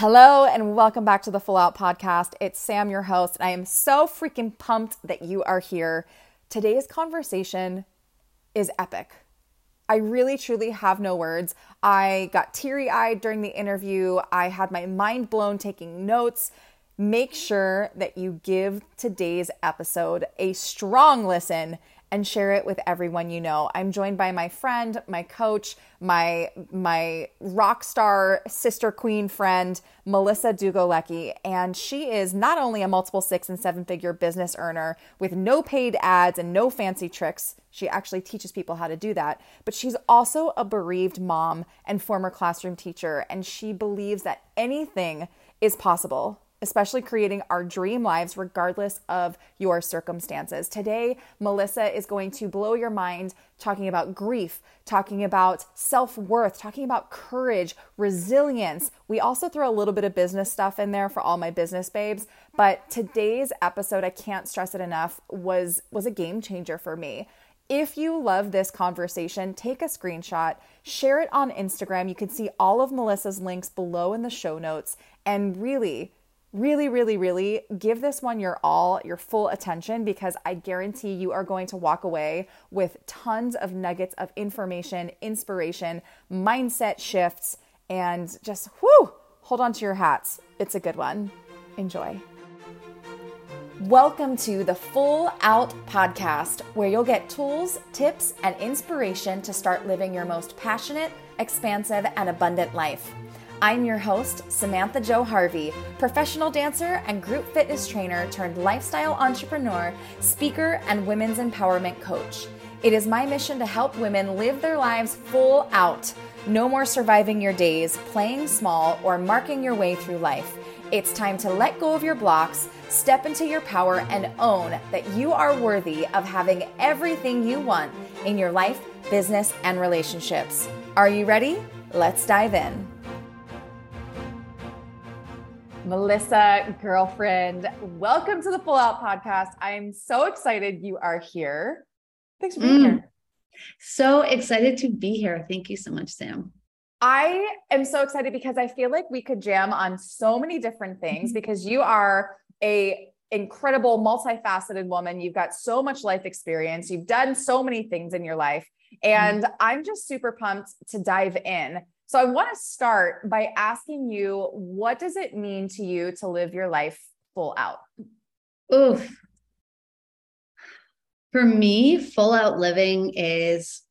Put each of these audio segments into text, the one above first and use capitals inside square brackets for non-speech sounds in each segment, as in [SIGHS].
Hello, and welcome back to the Full Out Podcast. It's Sam, your host, and I am so freaking pumped that you are here. Today's conversation is epic. I really truly have no words. I got teary eyed during the interview, I had my mind blown taking notes. Make sure that you give today's episode a strong listen and share it with everyone you know. I'm joined by my friend, my coach, my my rock star sister queen friend, Melissa Dugolecki, and she is not only a multiple six and seven figure business earner with no paid ads and no fancy tricks. She actually teaches people how to do that, but she's also a bereaved mom and former classroom teacher and she believes that anything is possible especially creating our dream lives regardless of your circumstances. Today, Melissa is going to blow your mind talking about grief, talking about self worth, talking about courage, resilience. We also throw a little bit of business stuff in there for all my business babes, but today's episode, I can't stress it enough, was was a game changer for me. If you love this conversation, take a screenshot, share it on Instagram. You can see all of Melissa's links below in the show notes and really really, really, really give this one your all, your full attention, because I guarantee you are going to walk away with tons of nuggets of information, inspiration, mindset shifts, and just whoo, hold on to your hats. It's a good one. Enjoy. Welcome to the Full Out Podcast, where you'll get tools, tips, and inspiration to start living your most passionate, expansive, and abundant life. I'm your host, Samantha Jo Harvey, professional dancer and group fitness trainer turned lifestyle entrepreneur, speaker, and women's empowerment coach. It is my mission to help women live their lives full out. No more surviving your days, playing small, or marking your way through life. It's time to let go of your blocks, step into your power, and own that you are worthy of having everything you want in your life, business, and relationships. Are you ready? Let's dive in. Melissa, girlfriend, welcome to the Full Out Podcast. I'm so excited you are here. Thanks for being mm. here. So excited to be here. Thank you so much, Sam. I am so excited because I feel like we could jam on so many different things mm-hmm. because you are a incredible multifaceted woman. You've got so much life experience. You've done so many things in your life. And mm. I'm just super pumped to dive in. So I want to start by asking you what does it mean to you to live your life full out? Oof. For me, full out living is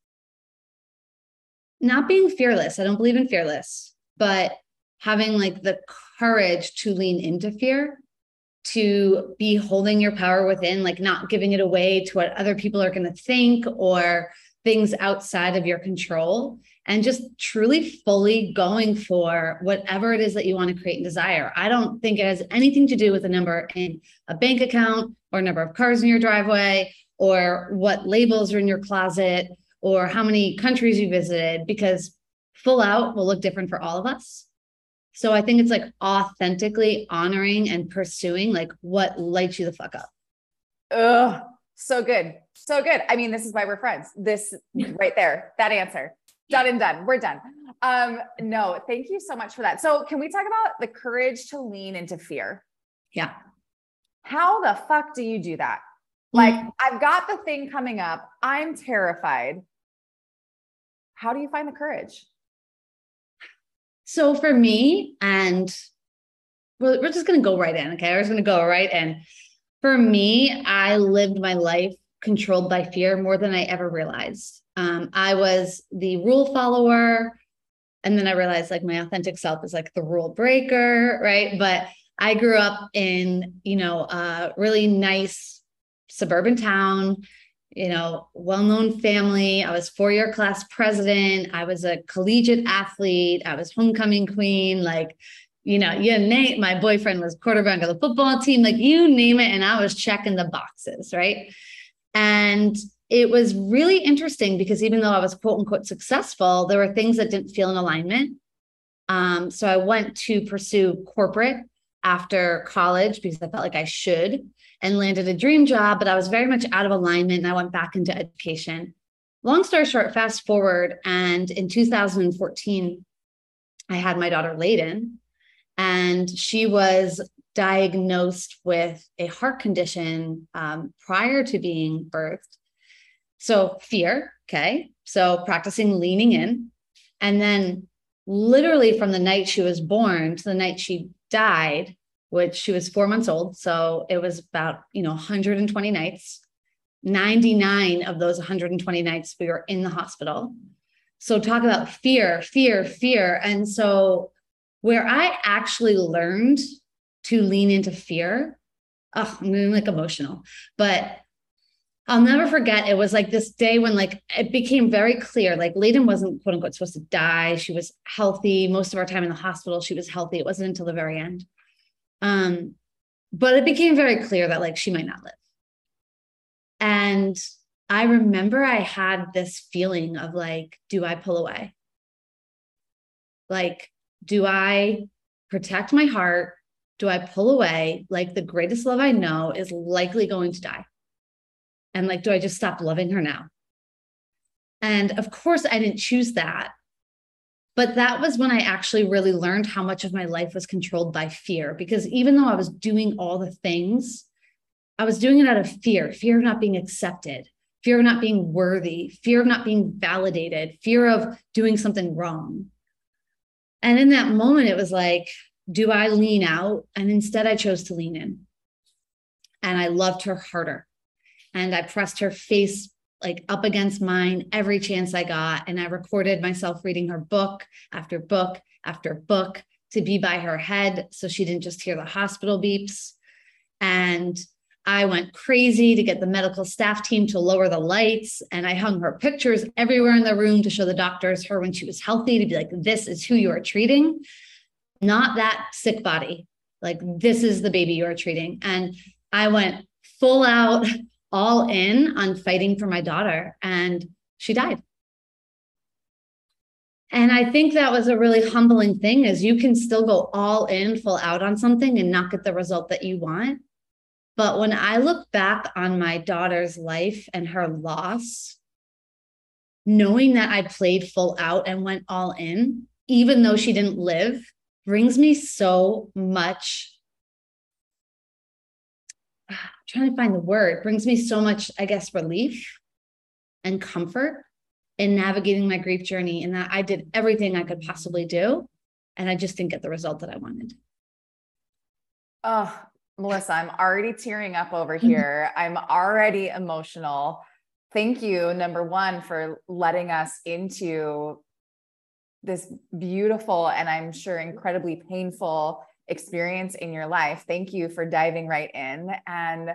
not being fearless. I don't believe in fearless, but having like the courage to lean into fear, to be holding your power within, like not giving it away to what other people are going to think or things outside of your control and just truly fully going for whatever it is that you want to create and desire. I don't think it has anything to do with a number in a bank account or number of cars in your driveway or what labels are in your closet or how many countries you visited because full out will look different for all of us. So I think it's like authentically honoring and pursuing like what lights you the fuck up. Ugh, so good. So good. I mean, this is why we're friends. This [LAUGHS] right there, that answer done and done. We're done. Um, no, thank you so much for that. So, can we talk about the courage to lean into fear? Yeah. How the fuck do you do that? Like, mm-hmm. I've got the thing coming up. I'm terrified. How do you find the courage? So, for me, and we're, we're just going to go right in. Okay. We're just going to go right in. For me, I lived my life controlled by fear more than I ever realized. Um, I was the rule follower. And then I realized like my authentic self is like the rule breaker, right? But I grew up in, you know, a really nice suburban town, you know, well known family. I was four year class president. I was a collegiate athlete. I was homecoming queen. Like, you know, you name my boyfriend was quarterback of the football team, like you name it. And I was checking the boxes, right? And it was really interesting because even though I was quote unquote successful, there were things that didn't feel in alignment. Um, so I went to pursue corporate after college because I felt like I should and landed a dream job, but I was very much out of alignment and I went back into education. Long story short, fast forward, and in 2014, I had my daughter Layden. And she was diagnosed with a heart condition um, prior to being birthed. So, fear, okay. So, practicing leaning in. And then, literally, from the night she was born to the night she died, which she was four months old. So, it was about, you know, 120 nights. 99 of those 120 nights we were in the hospital. So, talk about fear, fear, fear. And so, where I actually learned to lean into fear, oh, I'm getting like emotional, but I'll never forget. It was like this day when like it became very clear, like Layden wasn't quote unquote supposed to die. She was healthy. Most of our time in the hospital, she was healthy. It wasn't until the very end. Um, but it became very clear that like she might not live. And I remember I had this feeling of like, do I pull away? Like, do I protect my heart? Do I pull away? Like, the greatest love I know is likely going to die. And like, do I just stop loving her now? And of course, I didn't choose that. But that was when I actually really learned how much of my life was controlled by fear. Because even though I was doing all the things, I was doing it out of fear fear of not being accepted, fear of not being worthy, fear of not being validated, fear of doing something wrong. And in that moment, it was like, do I lean out? And instead, I chose to lean in. And I loved her harder. And I pressed her face like up against mine every chance I got. And I recorded myself reading her book after book after book to be by her head so she didn't just hear the hospital beeps. And I went crazy to get the medical staff team to lower the lights. And I hung her pictures everywhere in the room to show the doctors her when she was healthy to be like, this is who you are treating, not that sick body. Like, this is the baby you are treating. And I went full out, all in on fighting for my daughter. And she died. And I think that was a really humbling thing is you can still go all in, full out on something and not get the result that you want but when I look back on my daughter's life and her loss, knowing that I played full out and went all in, even though she didn't live, brings me so much. [SIGHS] I'm trying to find the word, brings me so much, I guess, relief and comfort in navigating my grief journey, and that I did everything I could possibly do. And I just didn't get the result that I wanted. Oh, Melissa, I'm already tearing up over here. I'm already emotional. Thank you, number one, for letting us into this beautiful and I'm sure incredibly painful experience in your life. Thank you for diving right in. And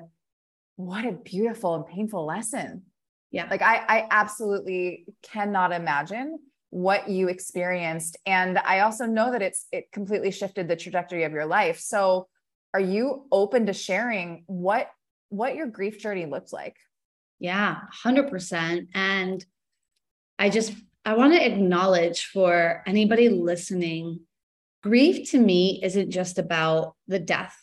what a beautiful and painful lesson. Yeah. Like I, I absolutely cannot imagine what you experienced. And I also know that it's it completely shifted the trajectory of your life. So are you open to sharing what what your grief journey looks like yeah 100% and i just i want to acknowledge for anybody listening grief to me isn't just about the death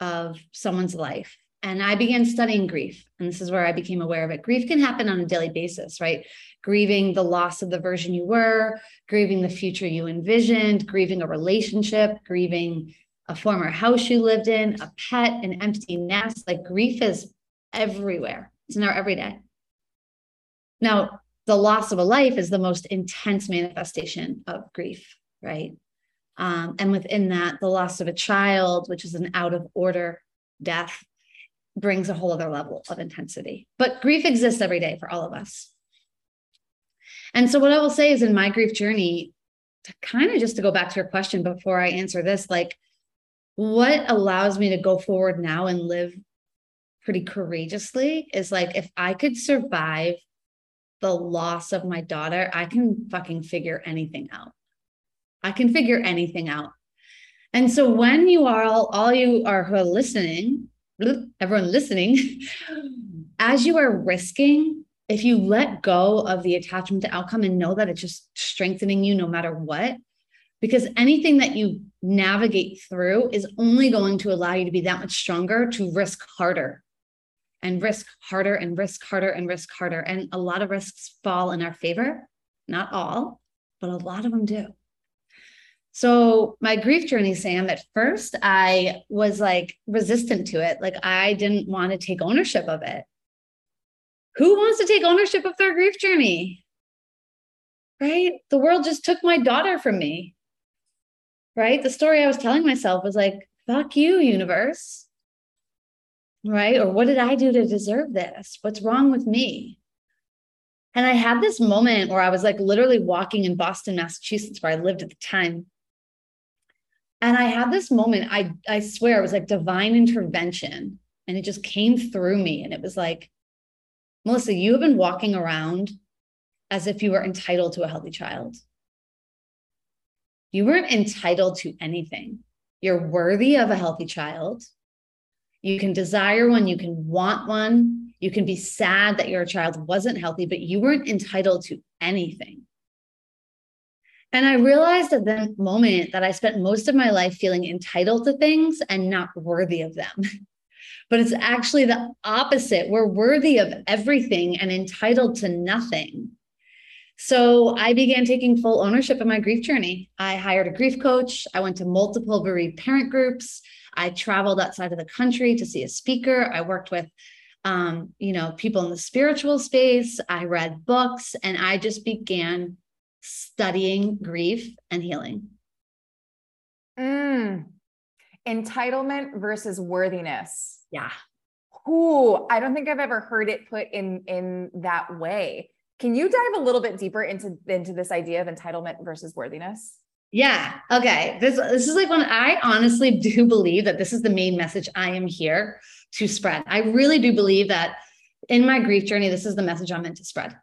of someone's life and I began studying grief. And this is where I became aware of it. Grief can happen on a daily basis, right? Grieving the loss of the version you were, grieving the future you envisioned, grieving a relationship, grieving a former house you lived in, a pet, an empty nest. Like grief is everywhere. It's in our everyday. Now, the loss of a life is the most intense manifestation of grief, right? Um, and within that, the loss of a child, which is an out of order death, brings a whole other level of intensity. But grief exists every day for all of us. And so, what I will say is in my grief journey, kind of just to go back to your question before I answer this, like what allows me to go forward now and live pretty courageously is like if I could survive the loss of my daughter, I can fucking figure anything out. I can figure anything out. And so when you are all, all you are who are listening, everyone listening, [LAUGHS] as you are risking, if you let go of the attachment to outcome and know that it's just strengthening you no matter what, because anything that you navigate through is only going to allow you to be that much stronger to risk harder and risk harder and risk harder and risk harder. And a lot of risks fall in our favor, not all, but a lot of them do. So, my grief journey, Sam, at first I was like resistant to it. Like, I didn't want to take ownership of it. Who wants to take ownership of their grief journey? Right? The world just took my daughter from me. Right? The story I was telling myself was like, fuck you, universe. Right? Or what did I do to deserve this? What's wrong with me? And I had this moment where I was like literally walking in Boston, Massachusetts, where I lived at the time. And I had this moment, I, I swear it was like divine intervention. And it just came through me. And it was like, Melissa, you have been walking around as if you were entitled to a healthy child. You weren't entitled to anything. You're worthy of a healthy child. You can desire one, you can want one, you can be sad that your child wasn't healthy, but you weren't entitled to anything. And I realized at that moment that I spent most of my life feeling entitled to things and not worthy of them. [LAUGHS] but it's actually the opposite. We're worthy of everything and entitled to nothing. So I began taking full ownership of my grief journey. I hired a grief coach. I went to multiple bereaved parent groups. I traveled outside of the country to see a speaker. I worked with um, you know, people in the spiritual space. I read books and I just began studying grief and healing. Mm. Entitlement versus worthiness. Yeah. Ooh, I don't think I've ever heard it put in in that way. Can you dive a little bit deeper into into this idea of entitlement versus worthiness? Yeah. Okay. This this is like when I honestly [LAUGHS] do believe that this is the main message I am here to spread. I really do believe that in my grief journey, this is the message I'm meant to spread.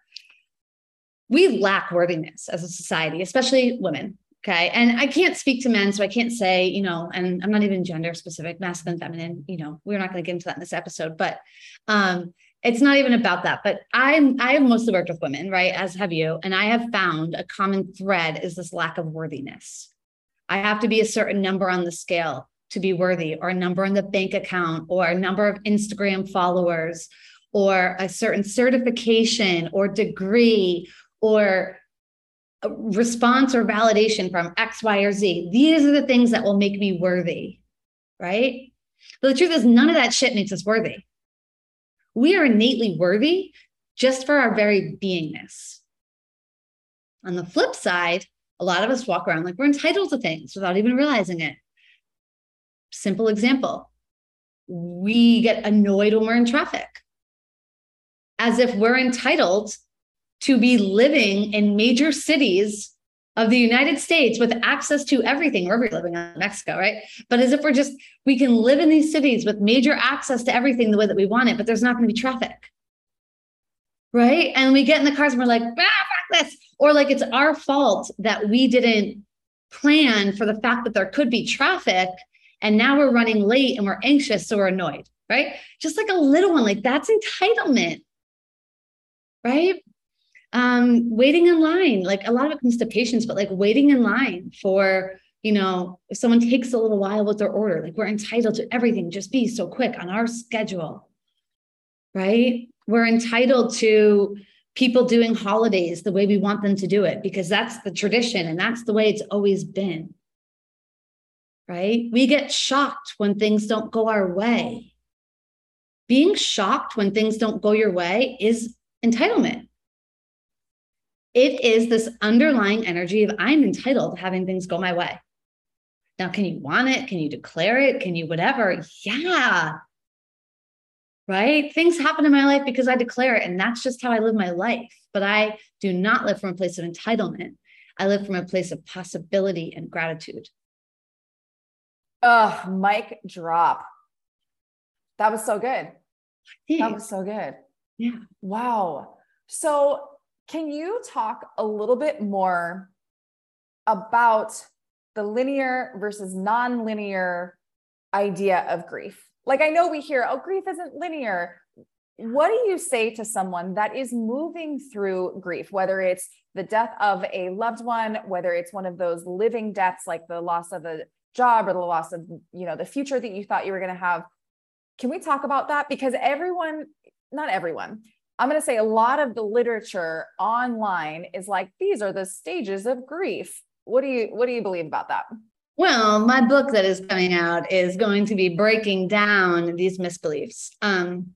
We lack worthiness as a society, especially women. Okay. And I can't speak to men, so I can't say, you know, and I'm not even gender specific, masculine, feminine, you know, we're not going to get into that in this episode, but um, it's not even about that. But I'm I have mostly worked with women, right? As have you. And I have found a common thread is this lack of worthiness. I have to be a certain number on the scale to be worthy, or a number in the bank account, or a number of Instagram followers, or a certain certification or degree, or response or validation from X, Y, or Z. These are the things that will make me worthy, right? But the truth is, none of that shit makes us worthy. We are innately worthy just for our very beingness. On the flip side, a lot of us walk around like we're entitled to things without even realizing it. Simple example we get annoyed when we're in traffic, as if we're entitled to be living in major cities of the United States with access to everything, wherever you're living in Mexico, right? But as if we're just, we can live in these cities with major access to everything the way that we want it, but there's not going to be traffic. Right. And we get in the cars and we're like, ah, fuck this. Or like it's our fault that we didn't plan for the fact that there could be traffic and now we're running late and we're anxious, so we're annoyed, right? Just like a little one, like that's entitlement, right? Um, waiting in line, like a lot of it comes to patience, but like waiting in line for, you know, if someone takes a little while with their order, like we're entitled to everything, just be so quick on our schedule, right? We're entitled to people doing holidays the way we want them to do it because that's the tradition and that's the way it's always been right? We get shocked when things don't go our way. Being shocked when things don't go your way is entitlement. It is this underlying energy of I'm entitled to having things go my way. Now, can you want it? Can you declare it? Can you whatever? Yeah. Right? Things happen in my life because I declare it, and that's just how I live my life. But I do not live from a place of entitlement. I live from a place of possibility and gratitude. Oh, mic drop. That was so good. That was so good. Yeah. Wow. So, can you talk a little bit more about the linear versus non-linear idea of grief? Like I know we hear, oh, grief isn't linear. What do you say to someone that is moving through grief, whether it's the death of a loved one, whether it's one of those living deaths like the loss of a job or the loss of you know the future that you thought you were going to have can we talk about that because everyone not everyone i'm going to say a lot of the literature online is like these are the stages of grief what do you what do you believe about that? Well, my book that is coming out is going to be breaking down these misbeliefs. Um,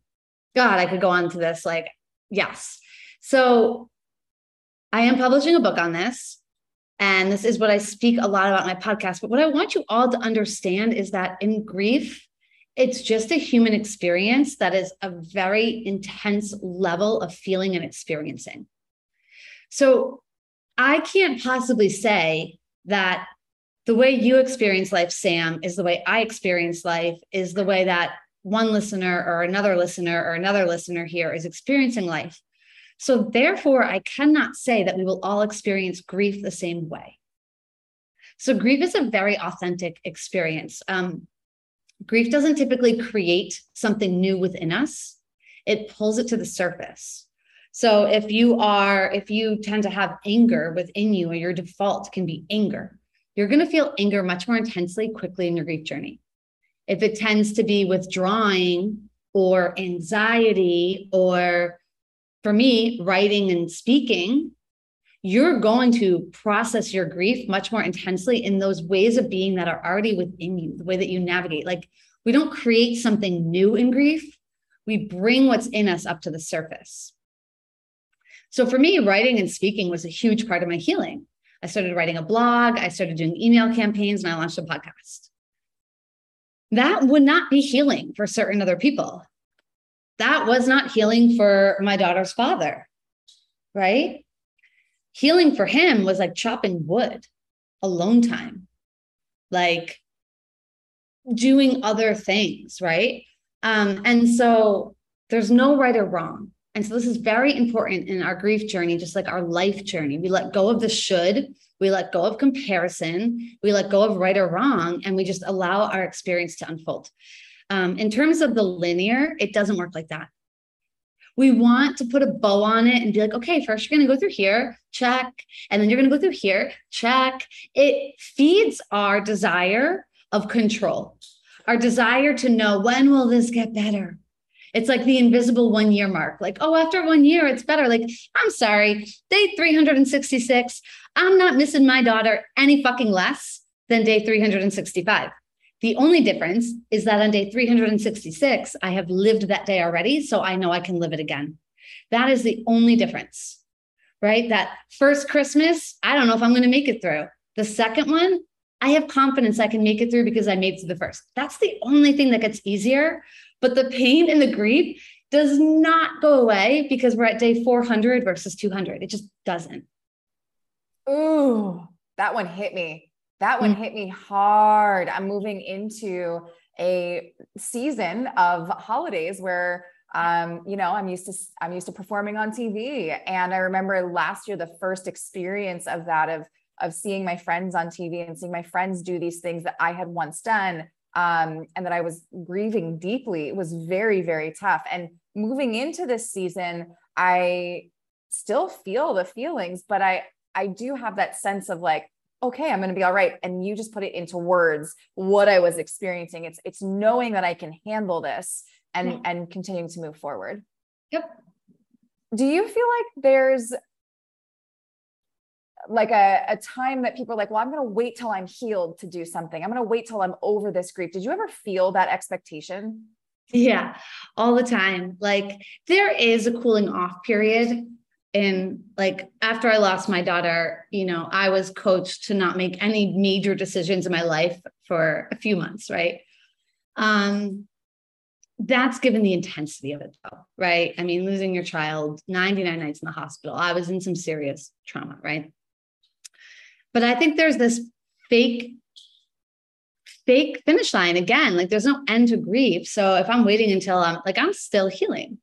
God, I could go on to this. Like, yes. So I am publishing a book on this. And this is what I speak a lot about my podcast. But what I want you all to understand is that in grief, it's just a human experience that is a very intense level of feeling and experiencing. So I can't possibly say that the way you experience life, Sam, is the way I experience life, is the way that one listener or another listener or another listener here is experiencing life. So, therefore, I cannot say that we will all experience grief the same way. So, grief is a very authentic experience. Um, grief doesn't typically create something new within us, it pulls it to the surface. So, if you are, if you tend to have anger within you, or your default can be anger, you're going to feel anger much more intensely quickly in your grief journey. If it tends to be withdrawing or anxiety, or for me, writing and speaking, you're going to process your grief much more intensely in those ways of being that are already within you, the way that you navigate. Like we don't create something new in grief, we bring what's in us up to the surface. So for me, writing and speaking was a huge part of my healing. I started writing a blog, I started doing email campaigns, and I launched a podcast. That would not be healing for certain other people. That was not healing for my daughter's father, right? Healing for him was like chopping wood, alone time, like doing other things, right? Um, and so there's no right or wrong. And so this is very important in our grief journey, just like our life journey. We let go of the should, we let go of comparison, we let go of right or wrong, and we just allow our experience to unfold. Um, in terms of the linear, it doesn't work like that. We want to put a bow on it and be like, okay, first you're going to go through here, check. And then you're going to go through here, check. It feeds our desire of control, our desire to know when will this get better? It's like the invisible one year mark. Like, oh, after one year, it's better. Like, I'm sorry, day 366, I'm not missing my daughter any fucking less than day 365. The only difference is that on day 366, I have lived that day already. So I know I can live it again. That is the only difference, right? That first Christmas, I don't know if I'm going to make it through. The second one, I have confidence I can make it through because I made it to the first. That's the only thing that gets easier. But the pain and the grief does not go away because we're at day 400 versus 200. It just doesn't. Ooh, that one hit me. That one mm-hmm. hit me hard. I'm moving into a season of holidays where um, you know, I'm used to I'm used to performing on TV. And I remember last year the first experience of that of of seeing my friends on TV and seeing my friends do these things that I had once done um, and that I was grieving deeply. It was very, very tough. And moving into this season, I still feel the feelings, but I I do have that sense of like, okay, I'm going to be all right. And you just put it into words what I was experiencing. It's it's knowing that I can handle this and yeah. and continuing to move forward. Yep. Do you feel like there's like a, a time that people are like, well, I'm going to wait till I'm healed to do something. I'm going to wait till I'm over this grief. Did you ever feel that expectation? Yeah, all the time. Like there is a cooling off period and like after I lost my daughter, you know, I was coached to not make any major decisions in my life for a few months, right? Um, that's given the intensity of it though, right? I mean, losing your child 99 nights in the hospital. I was in some serious trauma, right? But I think there's this fake fake finish line again. Like there's no end to grief. So if I'm waiting until I'm like I'm still healing,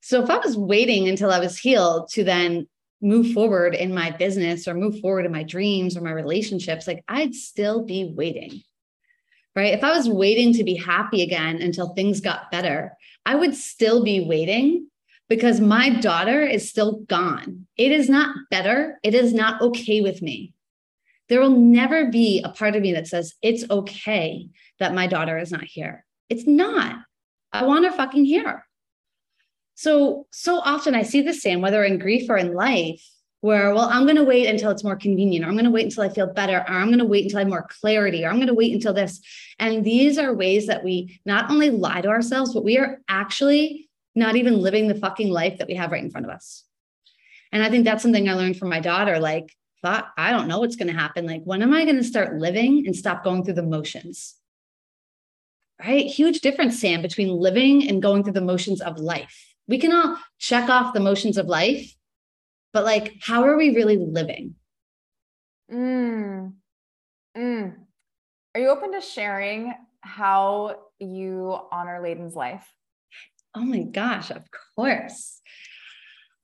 so if I was waiting until I was healed to then move forward in my business or move forward in my dreams or my relationships, like I'd still be waiting. Right. If I was waiting to be happy again until things got better, I would still be waiting because my daughter is still gone. It is not better. It is not okay with me. There will never be a part of me that says it's okay that my daughter is not here. It's not. I want her fucking here. So, so often I see this, Sam, whether in grief or in life, where, well, I'm going to wait until it's more convenient, or I'm going to wait until I feel better, or I'm going to wait until I have more clarity, or I'm going to wait until this. And these are ways that we not only lie to ourselves, but we are actually not even living the fucking life that we have right in front of us. And I think that's something I learned from my daughter. Like, thought, I don't know what's going to happen. Like, when am I going to start living and stop going through the motions? Right? Huge difference, Sam, between living and going through the motions of life. We can all check off the motions of life, but like, how are we really living? Mm. Mm. Are you open to sharing how you honor Layden's life? Oh my gosh, of course.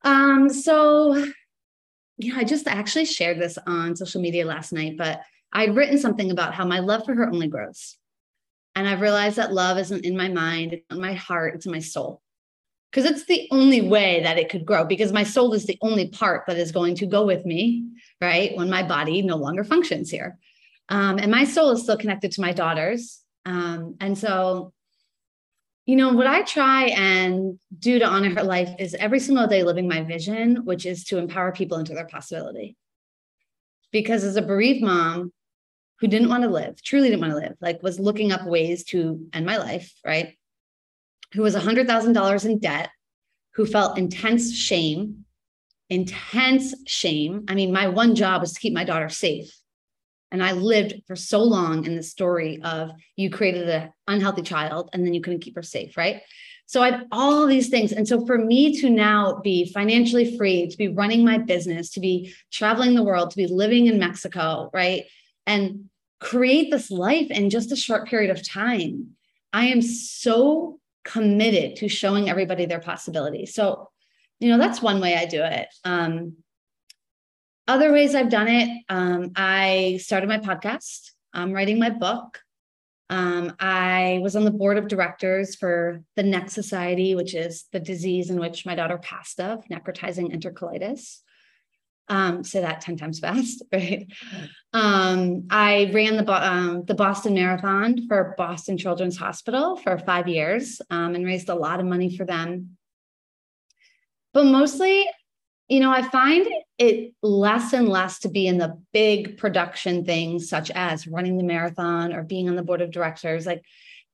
Um, so yeah, I just actually shared this on social media last night, but I'd written something about how my love for her only grows. And I've realized that love isn't in my mind, it's in my heart, it's in my soul because it's the only way that it could grow because my soul is the only part that is going to go with me right when my body no longer functions here. Um, and my soul is still connected to my daughters. Um, and so you know what i try and do to honor her life is every single day living my vision which is to empower people into their possibility. Because as a bereaved mom who didn't want to live truly didn't want to live like was looking up ways to end my life right who was $100,000 in debt, who felt intense shame, intense shame. I mean, my one job was to keep my daughter safe. And I lived for so long in the story of you created an unhealthy child and then you couldn't keep her safe, right? So I had all these things. And so for me to now be financially free, to be running my business, to be traveling the world, to be living in Mexico, right? And create this life in just a short period of time, I am so committed to showing everybody their possibilities. So, you know, that's one way I do it. Um, other ways I've done it, um, I started my podcast. I'm writing my book. Um, I was on the board of directors for the NEC Society, which is the disease in which my daughter passed of, necrotizing enterocolitis um, say that 10 times fast, [LAUGHS] right? Um, I ran the, um, the Boston Marathon for Boston Children's Hospital for five years um, and raised a lot of money for them. But mostly, you know, I find it less and less to be in the big production things, such as running the marathon or being on the board of directors. Like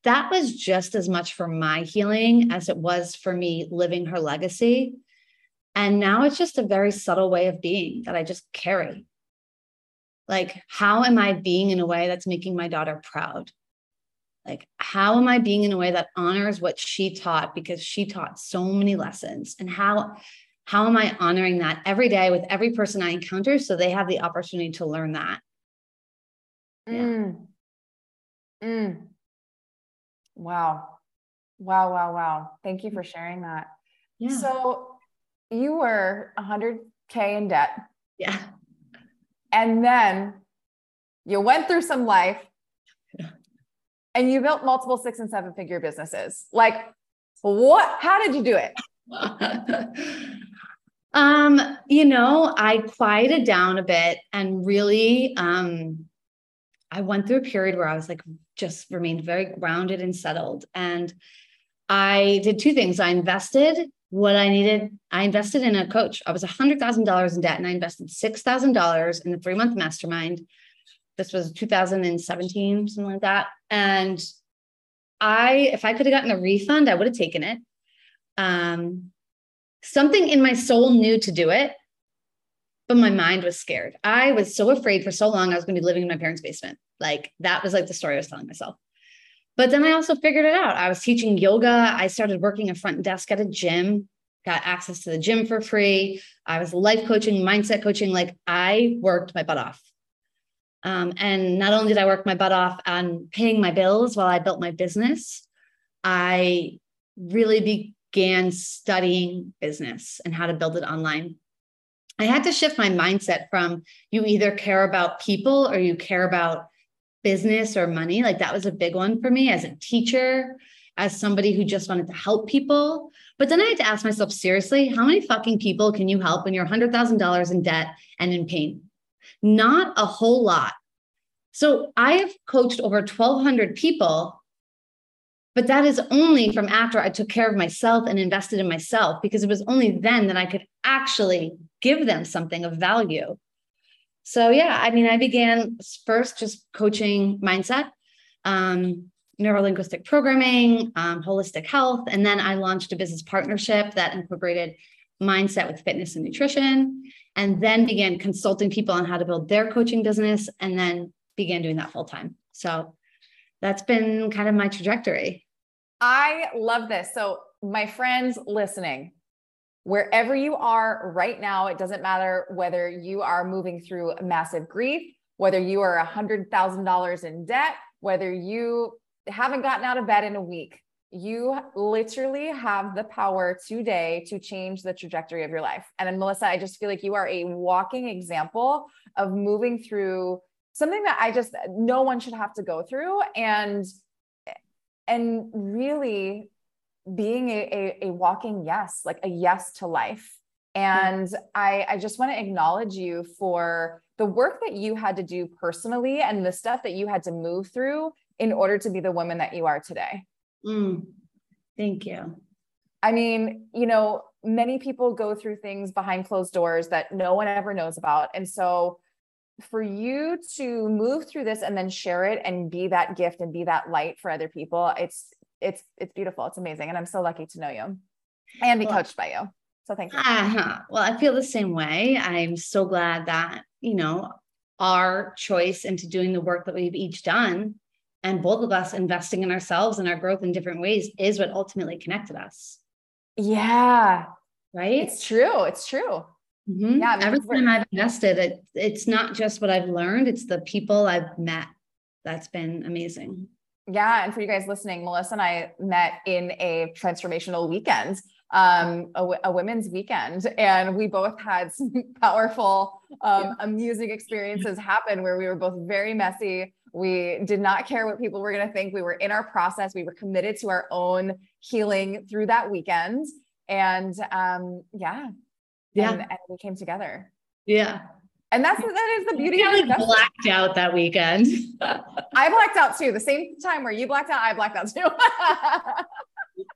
that was just as much for my healing as it was for me living her legacy and now it's just a very subtle way of being that I just carry. Like, how am I being in a way that's making my daughter proud? Like, how am I being in a way that honors what she taught because she taught so many lessons? And how how am I honoring that every day with every person I encounter so they have the opportunity to learn that? Yeah. Mm. Mm. Wow. Wow, wow, wow. Thank you for sharing that. Yeah. So you were 100K in debt. Yeah. And then you went through some life and you built multiple six and seven figure businesses. Like, what? How did you do it? [LAUGHS] um, you know, I quieted down a bit and really, um, I went through a period where I was like, just remained very grounded and settled. And I did two things. I invested what I needed, I invested in a coach. I was $100,000 in debt and I invested $6,000 in the three month mastermind. This was 2017, something like that. And I, if I could have gotten a refund, I would have taken it. Um, something in my soul knew to do it, but my mind was scared. I was so afraid for so long I was going to be living in my parents' basement. Like that was like the story I was telling myself. But then I also figured it out. I was teaching yoga. I started working a front desk at a gym, got access to the gym for free. I was life coaching, mindset coaching. Like I worked my butt off. Um, and not only did I work my butt off on paying my bills while I built my business, I really began studying business and how to build it online. I had to shift my mindset from you either care about people or you care about business or money. Like that was a big one for me as a teacher, as somebody who just wanted to help people. But then I had to ask myself seriously, how many fucking people can you help when you're $100,000 in debt and in pain? Not a whole lot. So I have coached over 1,200 people But that is only from after I took care of myself and invested in myself, because it was only then that I could actually give them something of value. So, yeah, I mean, I began first just coaching mindset, um, neurolinguistic programming, um, holistic health. And then I launched a business partnership that incorporated mindset with fitness and nutrition, and then began consulting people on how to build their coaching business, and then began doing that full time. So, that's been kind of my trajectory. I love this. So, my friends listening, wherever you are right now, it doesn't matter whether you are moving through massive grief, whether you are $100,000 in debt, whether you haven't gotten out of bed in a week, you literally have the power today to change the trajectory of your life. And Melissa, I just feel like you are a walking example of moving through something that I just no one should have to go through and and really being a, a, a walking yes, like a yes to life. And mm-hmm. I, I just want to acknowledge you for the work that you had to do personally and the stuff that you had to move through in order to be the woman that you are today. Mm, thank you. I mean, you know, many people go through things behind closed doors that no one ever knows about. And so for you to move through this and then share it and be that gift and be that light for other people it's it's it's beautiful it's amazing and i'm so lucky to know you and be well, coached by you so thank you uh-huh. well i feel the same way i'm so glad that you know our choice into doing the work that we've each done and both of us investing in ourselves and our growth in different ways is what ultimately connected us yeah right it's true it's true Mm-hmm. Yeah. Every time I've invested, it, it's not just what I've learned, it's the people I've met. That's been amazing. Yeah. And for you guys listening, Melissa and I met in a transformational weekend, um, a, a women's weekend, and we both had some [LAUGHS] powerful, um, amusing [LAUGHS] experiences happen where we were both very messy. We did not care what people were going to think. We were in our process. We were committed to our own healing through that weekend. And um, yeah, yeah. And, and we came together. Yeah. And that's that is the beauty of it. Like blacked out that weekend. [LAUGHS] I blacked out too. The same time where you blacked out, I blacked out too.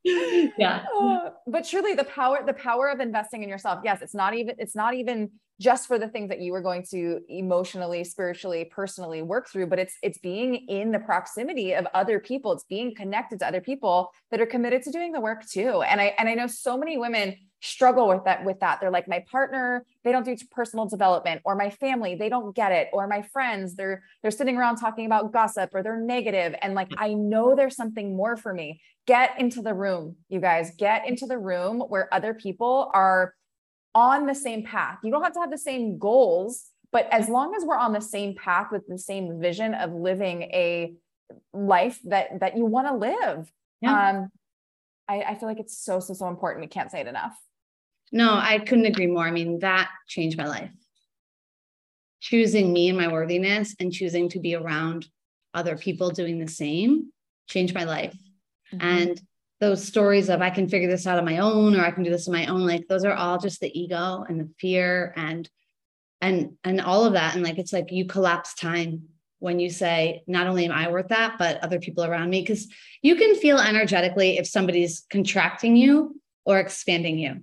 [LAUGHS] yeah. Uh, but truly the power, the power of investing in yourself. Yes, it's not even, it's not even just for the things that you were going to emotionally, spiritually, personally work through, but it's it's being in the proximity of other people. It's being connected to other people that are committed to doing the work too. And I and I know so many women struggle with that with that. They're like my partner they don't do personal development or my family they don't get it or my friends they're they're sitting around talking about gossip or they're negative and like i know there's something more for me. Get into the room you guys. Get into the room where other people are on the same path. You don't have to have the same goals but as long as we're on the same path with the same vision of living a life that that you want to live yeah. um I, I feel like it's so so so important. We can't say it enough no, I couldn't agree more. I mean, that changed my life. Choosing me and my worthiness and choosing to be around other people doing the same changed my life. Mm-hmm. And those stories of I can figure this out on my own or I can do this on my own, like those are all just the ego and the fear and and and all of that. And like it's like you collapse time when you say, not only am I worth that, but other people around me. Cause you can feel energetically if somebody's contracting you or expanding you.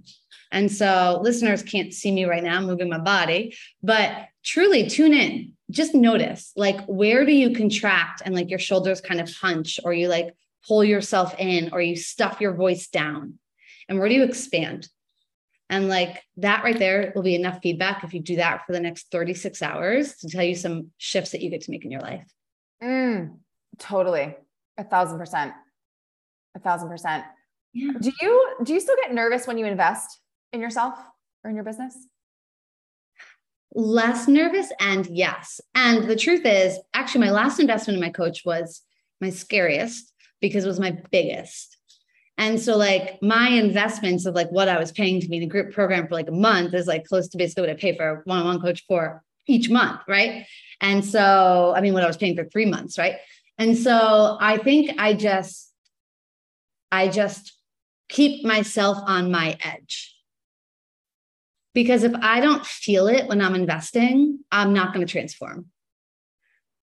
And so listeners can't see me right now, I'm moving my body, but truly tune in. Just notice like where do you contract and like your shoulders kind of hunch or you like pull yourself in or you stuff your voice down? And where do you expand? And like that right there will be enough feedback if you do that for the next 36 hours to tell you some shifts that you get to make in your life. Mm, totally. A thousand percent. A thousand percent. Yeah. Do you do you still get nervous when you invest? In yourself or in your business? Less nervous and yes. And the truth is, actually, my last investment in my coach was my scariest because it was my biggest. And so, like, my investments of like what I was paying to be in a group program for like a month is like close to basically what I pay for a one on one coach for each month. Right. And so, I mean, what I was paying for three months. Right. And so, I think I just, I just keep myself on my edge because if I don't feel it when I'm investing, I'm not going to transform.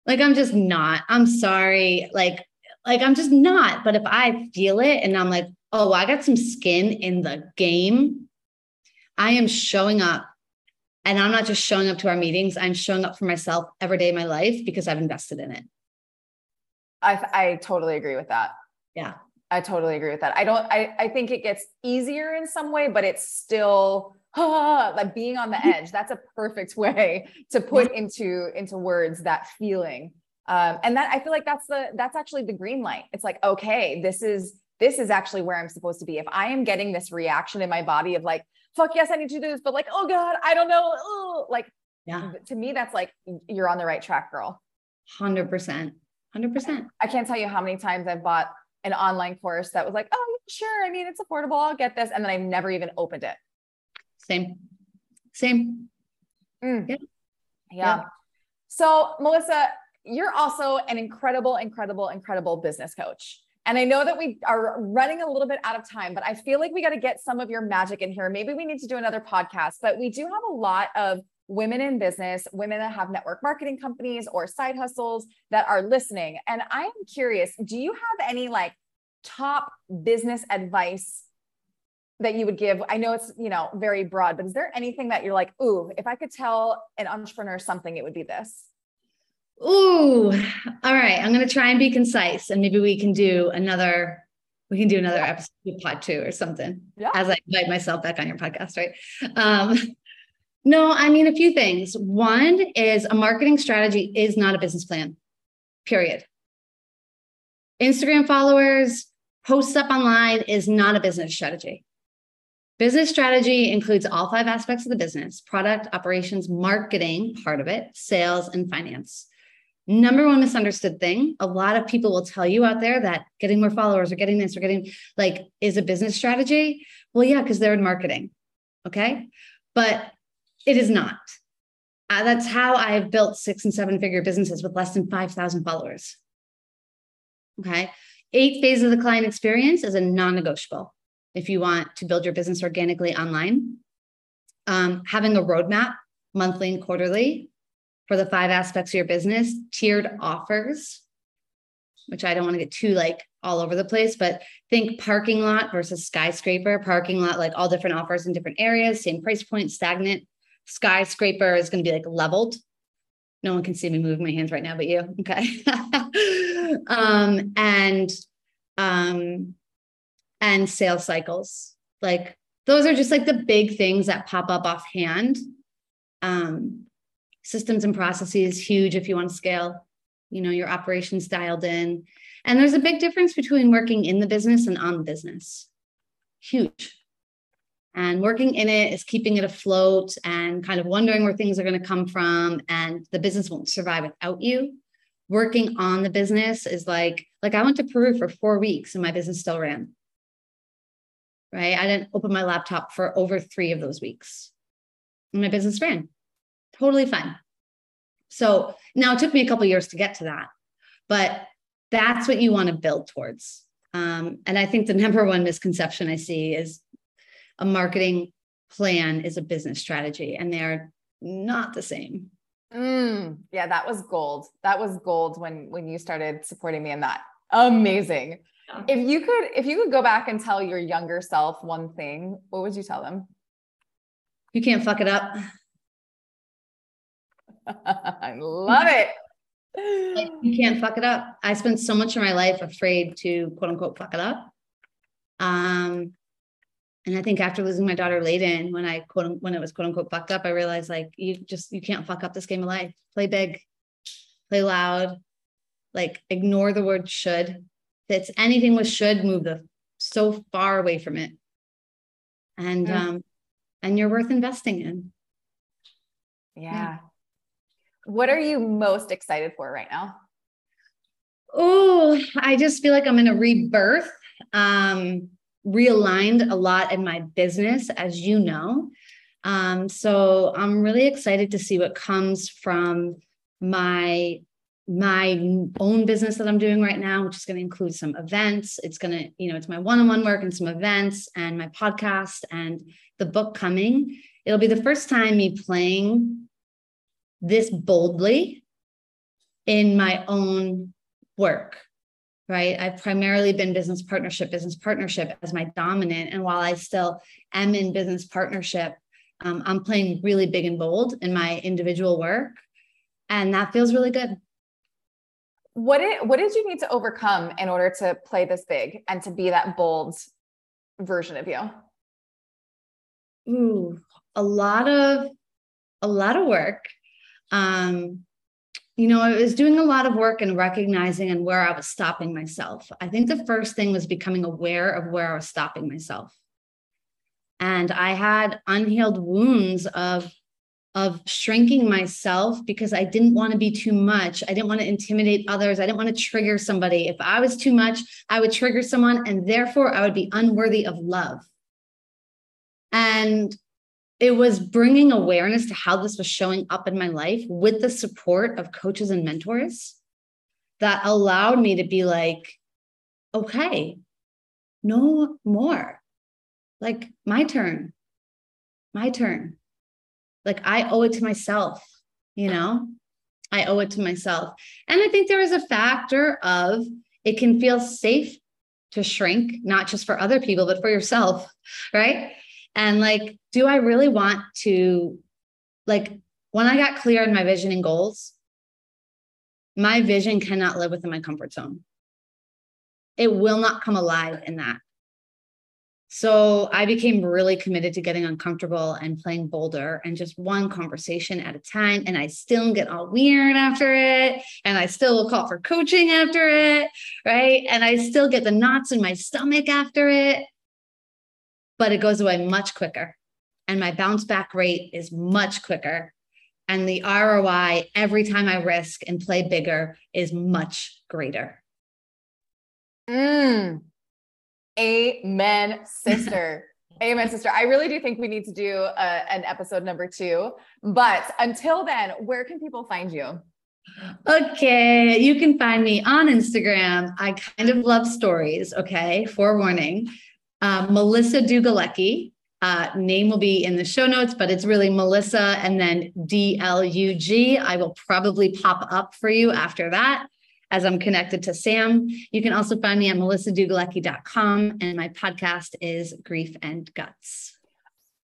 Like, I'm just not. I'm sorry. Like, like I'm just not. But if I feel it and I'm like, oh, I got some skin in the game, I am showing up. And I'm not just showing up to our meetings, I'm showing up for myself every day of my life because I've invested in it. I, I totally agree with that. Yeah. I totally agree with that. I don't, I, I think it gets easier in some way, but it's still ah, [LAUGHS] like being on the edge. That's a perfect way to put into, into words that feeling. Um, and that I feel like that's the, that's actually the green light. It's like, okay, this is, this is actually where I'm supposed to be. If I am getting this reaction in my body of like, fuck yes, I need to do this, but like, oh God, I don't know. Ooh. Like, yeah, to me, that's like, you're on the right track, girl. 100%. 100%. I can't tell you how many times I've bought an online course that was like, oh, sure. I mean, it's affordable. I'll get this. And then I've never even opened it. Same. Same. Mm. Yeah. yeah. Yeah. So, Melissa, you're also an incredible, incredible, incredible business coach. And I know that we are running a little bit out of time, but I feel like we got to get some of your magic in here. Maybe we need to do another podcast, but we do have a lot of women in business, women that have network marketing companies or side hustles that are listening. And I am curious, do you have any like top business advice that you would give? I know it's, you know, very broad, but is there anything that you're like, ooh, if I could tell an entrepreneur something, it would be this? Ooh, all right. I'm going to try and be concise and maybe we can do another we can do another episode of pod two or something yeah. as I invite myself back on your podcast, right? Um, no, I mean, a few things. One is a marketing strategy is not a business plan, period. Instagram followers, posts up online is not a business strategy. Business strategy includes all five aspects of the business product, operations, marketing, part of it, sales, and finance. Number one misunderstood thing a lot of people will tell you out there that getting more followers or getting this or getting like is a business strategy. Well, yeah, because they're in marketing. Okay. But it is not. Uh, that's how I've built six and seven figure businesses with less than 5,000 followers. Okay. Eight phase of the client experience is a non negotiable if you want to build your business organically online. Um, having a roadmap monthly and quarterly for the five aspects of your business, tiered offers, which I don't want to get too like all over the place, but think parking lot versus skyscraper, parking lot, like all different offers in different areas, same price point, stagnant skyscraper is going to be like leveled. No one can see me moving my hands right now, but you. Okay. [LAUGHS] um, and um, and sales cycles. Like those are just like the big things that pop up offhand. Um, systems and processes huge if you want to scale. You know, your operations dialed in. And there's a big difference between working in the business and on the business. Huge. And working in it is keeping it afloat and kind of wondering where things are going to come from. And the business won't survive without you. Working on the business is like, like I went to Peru for four weeks and my business still ran. Right. I didn't open my laptop for over three of those weeks. And my business ran totally fine. So now it took me a couple years to get to that, but that's what you want to build towards. Um, and I think the number one misconception I see is a marketing plan is a business strategy, and they're not the same. Mm, yeah, that was gold. That was gold when when you started supporting me in that. Amazing. Yeah. If you could, if you could go back and tell your younger self one thing, what would you tell them? You can't fuck it up. [LAUGHS] I love it. Like, you can't fuck it up. I spent so much of my life afraid to quote unquote fuck it up. Um, and I think after losing my daughter Layden, when I quote when it was quote unquote fucked up, I realized like you just you can't fuck up this game of life. Play big, play loud, like ignore the word should. It's anything with should, move the so far away from it. And mm. um, and you're worth investing in. Yeah. yeah. What are you most excited for right now? Oh, I just feel like I'm in a rebirth. Um, realigned a lot in my business, as you know. Um, so I'm really excited to see what comes from my my own business that I'm doing right now, which is going to include some events. It's going to, you know, it's my one-on-one work and some events and my podcast and the book coming. It'll be the first time me playing this boldly in my own work right? I've primarily been business partnership, business partnership as my dominant. And while I still am in business partnership, um, I'm playing really big and bold in my individual work. And that feels really good. What did what did you need to overcome in order to play this big and to be that bold version of you? Ooh, a lot of a lot of work. Um, you know, I was doing a lot of work and recognizing and where I was stopping myself. I think the first thing was becoming aware of where I was stopping myself. And I had unhealed wounds of of shrinking myself because I didn't want to be too much. I didn't want to intimidate others. I didn't want to trigger somebody. If I was too much, I would trigger someone and therefore I would be unworthy of love. And it was bringing awareness to how this was showing up in my life with the support of coaches and mentors that allowed me to be like, okay, no more. Like, my turn, my turn. Like, I owe it to myself, you know? I owe it to myself. And I think there is a factor of it can feel safe to shrink, not just for other people, but for yourself, [LAUGHS] right? And like, do I really want to, like, when I got clear on my vision and goals, my vision cannot live within my comfort zone. It will not come alive in that. So I became really committed to getting uncomfortable and playing bolder and just one conversation at a time. And I still get all weird after it. And I still will call for coaching after it. Right. And I still get the knots in my stomach after it but it goes away much quicker. And my bounce back rate is much quicker. And the ROI every time I risk and play bigger is much greater. Mm. Amen, sister. [LAUGHS] Amen, sister. I really do think we need to do a, uh, an episode number two. But until then, where can people find you? Okay, you can find me on Instagram. I kind of love stories. Okay, forewarning. Uh, Melissa Dlugalecki. Uh, name will be in the show notes, but it's really Melissa and then D L U G. I will probably pop up for you after that as I'm connected to Sam. You can also find me at melissadlugalecki.com, and my podcast is Grief and Guts.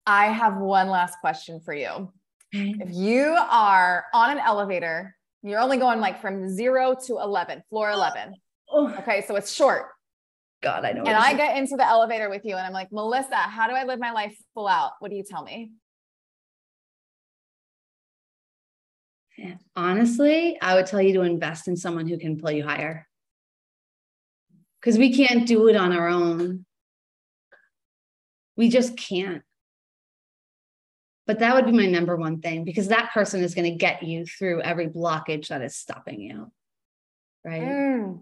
I have one last question for you. If you are on an elevator, you're only going like from zero to 11, floor 11. Okay, so it's short. God, I know. And I get into the elevator with you and I'm like, Melissa, how do I live my life full out? What do you tell me? Honestly, I would tell you to invest in someone who can pull you higher. Because we can't do it on our own. We just can't. But that would be my number one thing because that person is going to get you through every blockage that is stopping you. Right. Mm.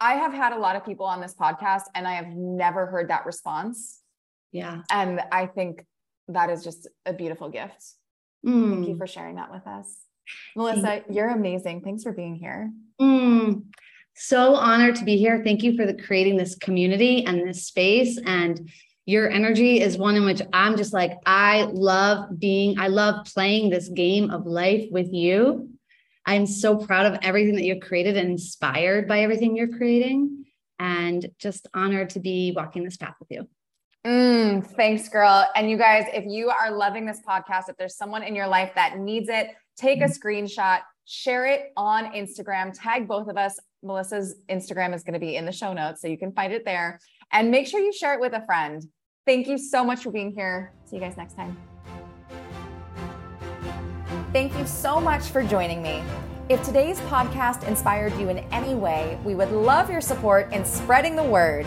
I have had a lot of people on this podcast and I have never heard that response. Yeah. And I think that is just a beautiful gift. Mm. Thank you mm. for sharing that with us. Melissa, you. you're amazing. Thanks for being here. Mm. So honored to be here. Thank you for the, creating this community and this space. And your energy is one in which I'm just like, I love being, I love playing this game of life with you. I'm so proud of everything that you've created and inspired by everything you're creating, and just honored to be walking this path with you. Mm, thanks, girl. And you guys, if you are loving this podcast, if there's someone in your life that needs it, take a mm-hmm. screenshot, share it on Instagram, tag both of us. Melissa's Instagram is going to be in the show notes, so you can find it there. And make sure you share it with a friend. Thank you so much for being here. See you guys next time. Thank you so much for joining me. If today's podcast inspired you in any way, we would love your support in spreading the word.